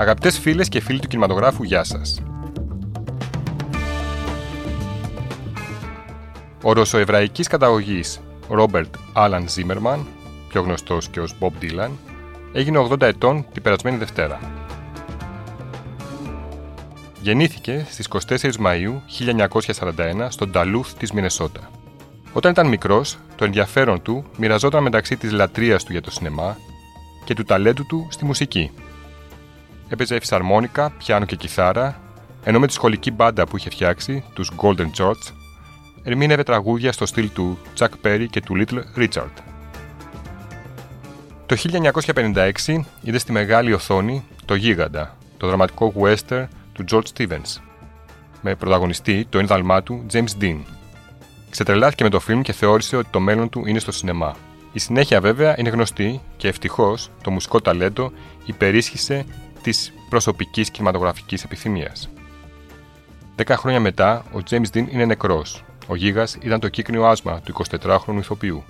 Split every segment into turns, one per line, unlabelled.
Αγαπητές φίλες και φίλοι του κινηματογράφου, γεια σας. Ο ρωσοεβραϊκής καταγωγής Ρόμπερτ Άλαν Ζίμερμαν, πιο γνωστός και ως Bob Dylan, έγινε 80 ετών την περασμένη Δευτέρα. Γεννήθηκε στις 24 Μαΐου 1941 στον Ταλούθ της Μινεσότα. Όταν ήταν μικρός, το ενδιαφέρον του μοιραζόταν μεταξύ της λατρείας του για το σινεμά και του ταλέντου του στη μουσική. Έπαιζε φυσαρμόνικα, πιάνο και κιθάρα, ενώ με τη σχολική μπάντα που είχε φτιάξει, τους Golden George, ερμήνευε τραγούδια στο στυλ του Chuck Perry και του Little Richard. Το 1956 είδε στη μεγάλη οθόνη το Γίγαντα, το δραματικό western του George Stevens, με πρωταγωνιστή το ένδαλμά του James Dean. Ξετρελάθηκε με το φιλμ και θεώρησε ότι το μέλλον του είναι στο σινεμά. Η συνέχεια βέβαια είναι γνωστή και ευτυχώς το μουσικό ταλέντο υπερίσχυσε της προσωπικής κινηματογραφικής επιθυμίας. Δέκα χρόνια μετά, ο James Dean είναι νεκρός. Ο Γίγας ήταν το κύκνιο άσμα του 24χρονου ηθοποιού.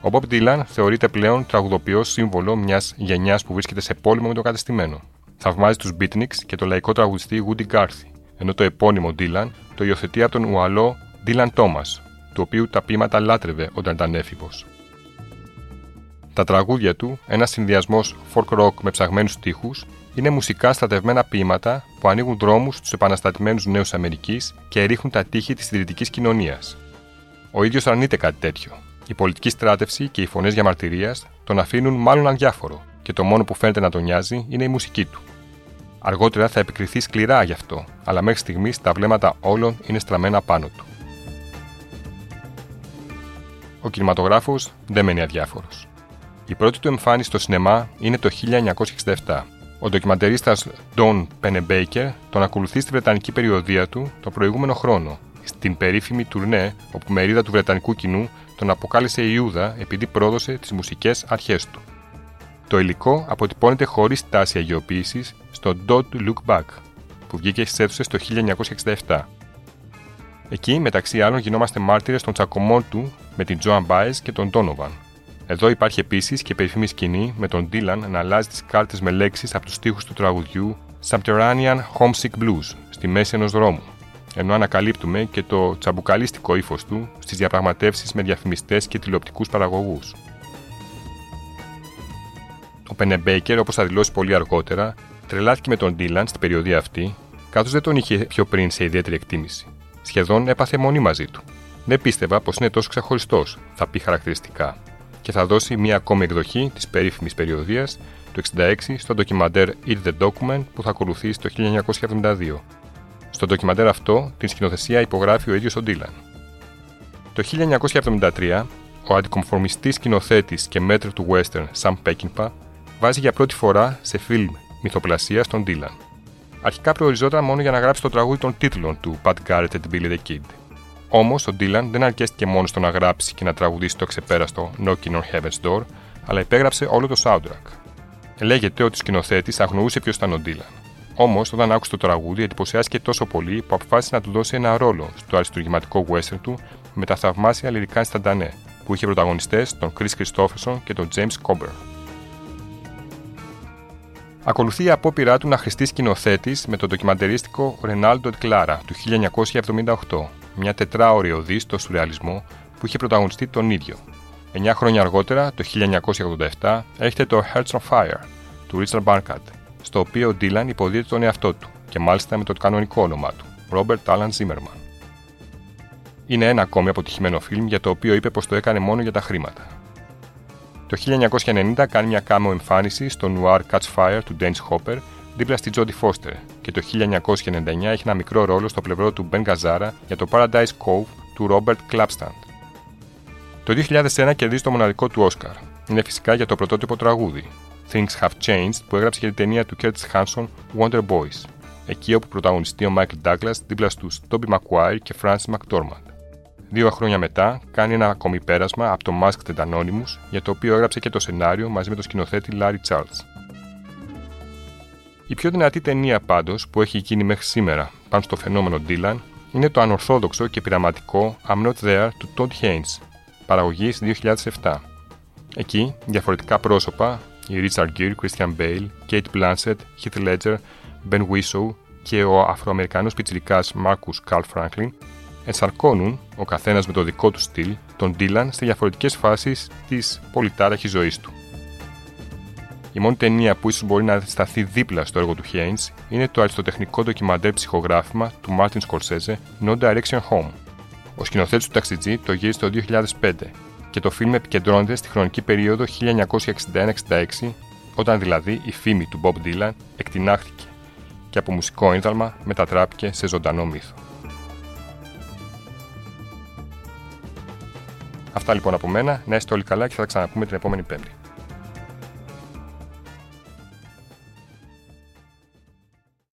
Ο Bob Dylan θεωρείται πλέον τραγουδοποιός σύμβολο μιας γενιάς που βρίσκεται σε πόλεμο με το κατεστημένο. Θαυμάζει τους Beatniks και το λαϊκό τραγουδιστή Woody Garthy, ενώ το επώνυμο Dylan το υιοθετεί από τον Ουαλό Dylan Thomas, του οποίου τα ποίηματα λάτρευε όταν ήταν έφηβος. Τα τραγούδια του, ένας συνδυασμός folk rock με ψαγμένους τοίχου, είναι μουσικά στρατευμένα ποίηματα που ανοίγουν δρόμους στους επαναστατημένους νέους Αμερικής και ρίχνουν τα τείχη της συντηρητικής κοινωνίας. Ο ίδιος αρνείται κάτι τέτοιο. Η πολιτική στράτευση και οι φωνές διαμαρτυρία τον αφήνουν μάλλον αδιάφορο και το μόνο που φαίνεται να τον νοιάζει είναι η μουσική του. Αργότερα θα επικριθεί σκληρά γι' αυτό, αλλά μέχρι στιγμής τα βλέμματα όλων είναι στραμμένα πάνω του. Ο κινηματογράφος δεν μένει αδιάφορος. Η πρώτη του εμφάνιση στο σινεμά είναι το 1967. Ο ντοκιμαντερίστας Don Pennebaker τον ακολουθεί στη βρετανική περιοδία του το προηγούμενο χρόνο, στην περίφημη τουρνέ όπου μερίδα του βρετανικού κοινού τον αποκάλεσε Ιούδα επειδή πρόδωσε τις μουσικές αρχές του. Το υλικό αποτυπώνεται χωρίς τάση αγιοποίησης στο Don't Look Back, που βγήκε στις αίθουσες το 1967. Εκεί, μεταξύ άλλων, γινόμαστε μάρτυρες των τσακωμών του με την Joan Baez και τον Donovan. Εδώ υπάρχει επίσης και περίφημη σκηνή με τον Dylan να αλλάζει τις κάρτες με λέξεις από τους τοίχου του τραγουδιού Subterranean Homesick Blues στη μέση ενός δρόμου, ενώ ανακαλύπτουμε και το τσαμπουκαλίστικο ύφος του στις διαπραγματεύσεις με διαφημιστές και τηλεοπτικούς παραγωγούς. Ο Πενεμπέικερ, όπως θα δηλώσει πολύ αργότερα, τρελάθηκε με τον Ντίλαν στην περιοδία αυτή, καθώ δεν τον είχε πιο πριν σε ιδιαίτερη εκτίμηση. Σχεδόν έπαθε μονή μαζί του. Δεν πίστευα πως είναι τόσο ξεχωριστός, θα πει χαρακτηριστικά, και θα δώσει μία ακόμη εκδοχή της περίφημης περιοδίας του 1966 στο ντοκιμαντέρ Eat the Document που θα ακολουθήσει το 1972. Στο ντοκιμαντέρ αυτό, την σκηνοθεσία υπογράφει ο ίδιος ο Ντίλαν. Το 1973, ο αντικομφορμιστής σκηνοθέτης και μέτρο του western Sam Peckinpah βάζει για πρώτη φορά σε φιλμ μυθοπλασία τον Dylan. Αρχικά προοριζόταν μόνο για να γράψει το τραγούδι των τίτλων του Pat Garrett and Billy the Kid. Όμως ο Dylan δεν αρκέστηκε μόνο στο να γράψει και να τραγουδήσει το ξεπέραστο Knocking on Heaven's Door, αλλά υπέγραψε όλο το soundtrack. Λέγεται ότι ο σκηνοθέτης αγνοούσε ποιος ήταν ο Dylan. Όμως, όταν άκουσε το τραγούδι, εντυπωσιάστηκε τόσο πολύ που αποφάσισε να του δώσει ένα ρόλο στο αριστουργηματικό western του με τα θαυμάσια λυρικά Ινσταντανέ, που είχε πρωταγωνιστές τον Chris Christopherson και τον James Coburn. Ακολουθεί η απόπειρά του να χρηστεί σκηνοθέτης με το ντοκιμαντερίστικο Ρενάλντο Clara του 1978, μια τετράωρη οδή στο σουρεαλισμό που είχε πρωταγωνιστεί τον ίδιο. Εννιά χρόνια αργότερα, το 1987, έρχεται το Hearts on Fire του Richard Barkat, στο οποίο ο Dylan υποδίεται τον εαυτό του και μάλιστα με το κανονικό όνομά του, Robert Alan Zimmerman. Είναι ένα ακόμη αποτυχημένο φιλμ για το οποίο είπε πως το έκανε μόνο για τα χρήματα. Το 1990 κάνει μια κάμεο εμφάνιση στο Noir Catch Fire του Dennis Hopper δίπλα στη Jodie Foster και το 1999 έχει ένα μικρό ρόλο στο πλευρό του Ben Gazzara για το Paradise Cove του Robert Clapstand. Το 2001 κερδίζει το μοναδικό του Όσκαρ. Είναι φυσικά για το πρωτότυπο τραγούδι Things Have Changed που έγραψε για την ταινία του Curtis Hanson Wonder Boys, εκεί όπου πρωταγωνιστεί ο Michael Douglas δίπλα στους Toby Maguire και Francis McDormand. Δύο χρόνια μετά κάνει ένα ακόμη πέρασμα από το Masked Anonymous, για το οποίο έγραψε και το σενάριο μαζί με τον σκηνοθέτη Larry Charles. Η πιο δυνατή ταινία πάντως που έχει γίνει μέχρι σήμερα πάνω στο φαινόμενο Dylan είναι το ανορθόδοξο και πειραματικό I'm Not There του Todd Haynes, παραγωγή 2007. Εκεί, διαφορετικά πρόσωπα, οι Richard Gere, Christian Bale, Kate Blanchett, Heath Ledger, Ben Whishaw και ο Αφροαμερικανός πιτσιρικάς Marcus Carl Franklin ενσαρκώνουν, ο καθένας με το δικό του στυλ, τον Dylan σε διαφορετικές φάσεις της πολυτάραχης ζωής του. Η μόνη ταινία που ίσως μπορεί να σταθεί δίπλα στο έργο του Haynes είναι το αριστοτεχνικό ντοκιμαντέρ ψυχογράφημα του Martin Scorsese No Direction Home. Ο σκηνοθέτης του ταξιτζή το γύρισε το 2005 και το φιλμ επικεντρώνεται στη χρονική περίοδο 1961-66, όταν δηλαδή η φήμη του Bob Dylan εκτινάχθηκε και από μουσικό ίνδαλμα μετατράπηκε σε ζωντανό μύθο. Αυτά λοιπόν από μένα. Να είστε όλοι καλά και θα τα ξαναπούμε την επόμενη Πέμπτη.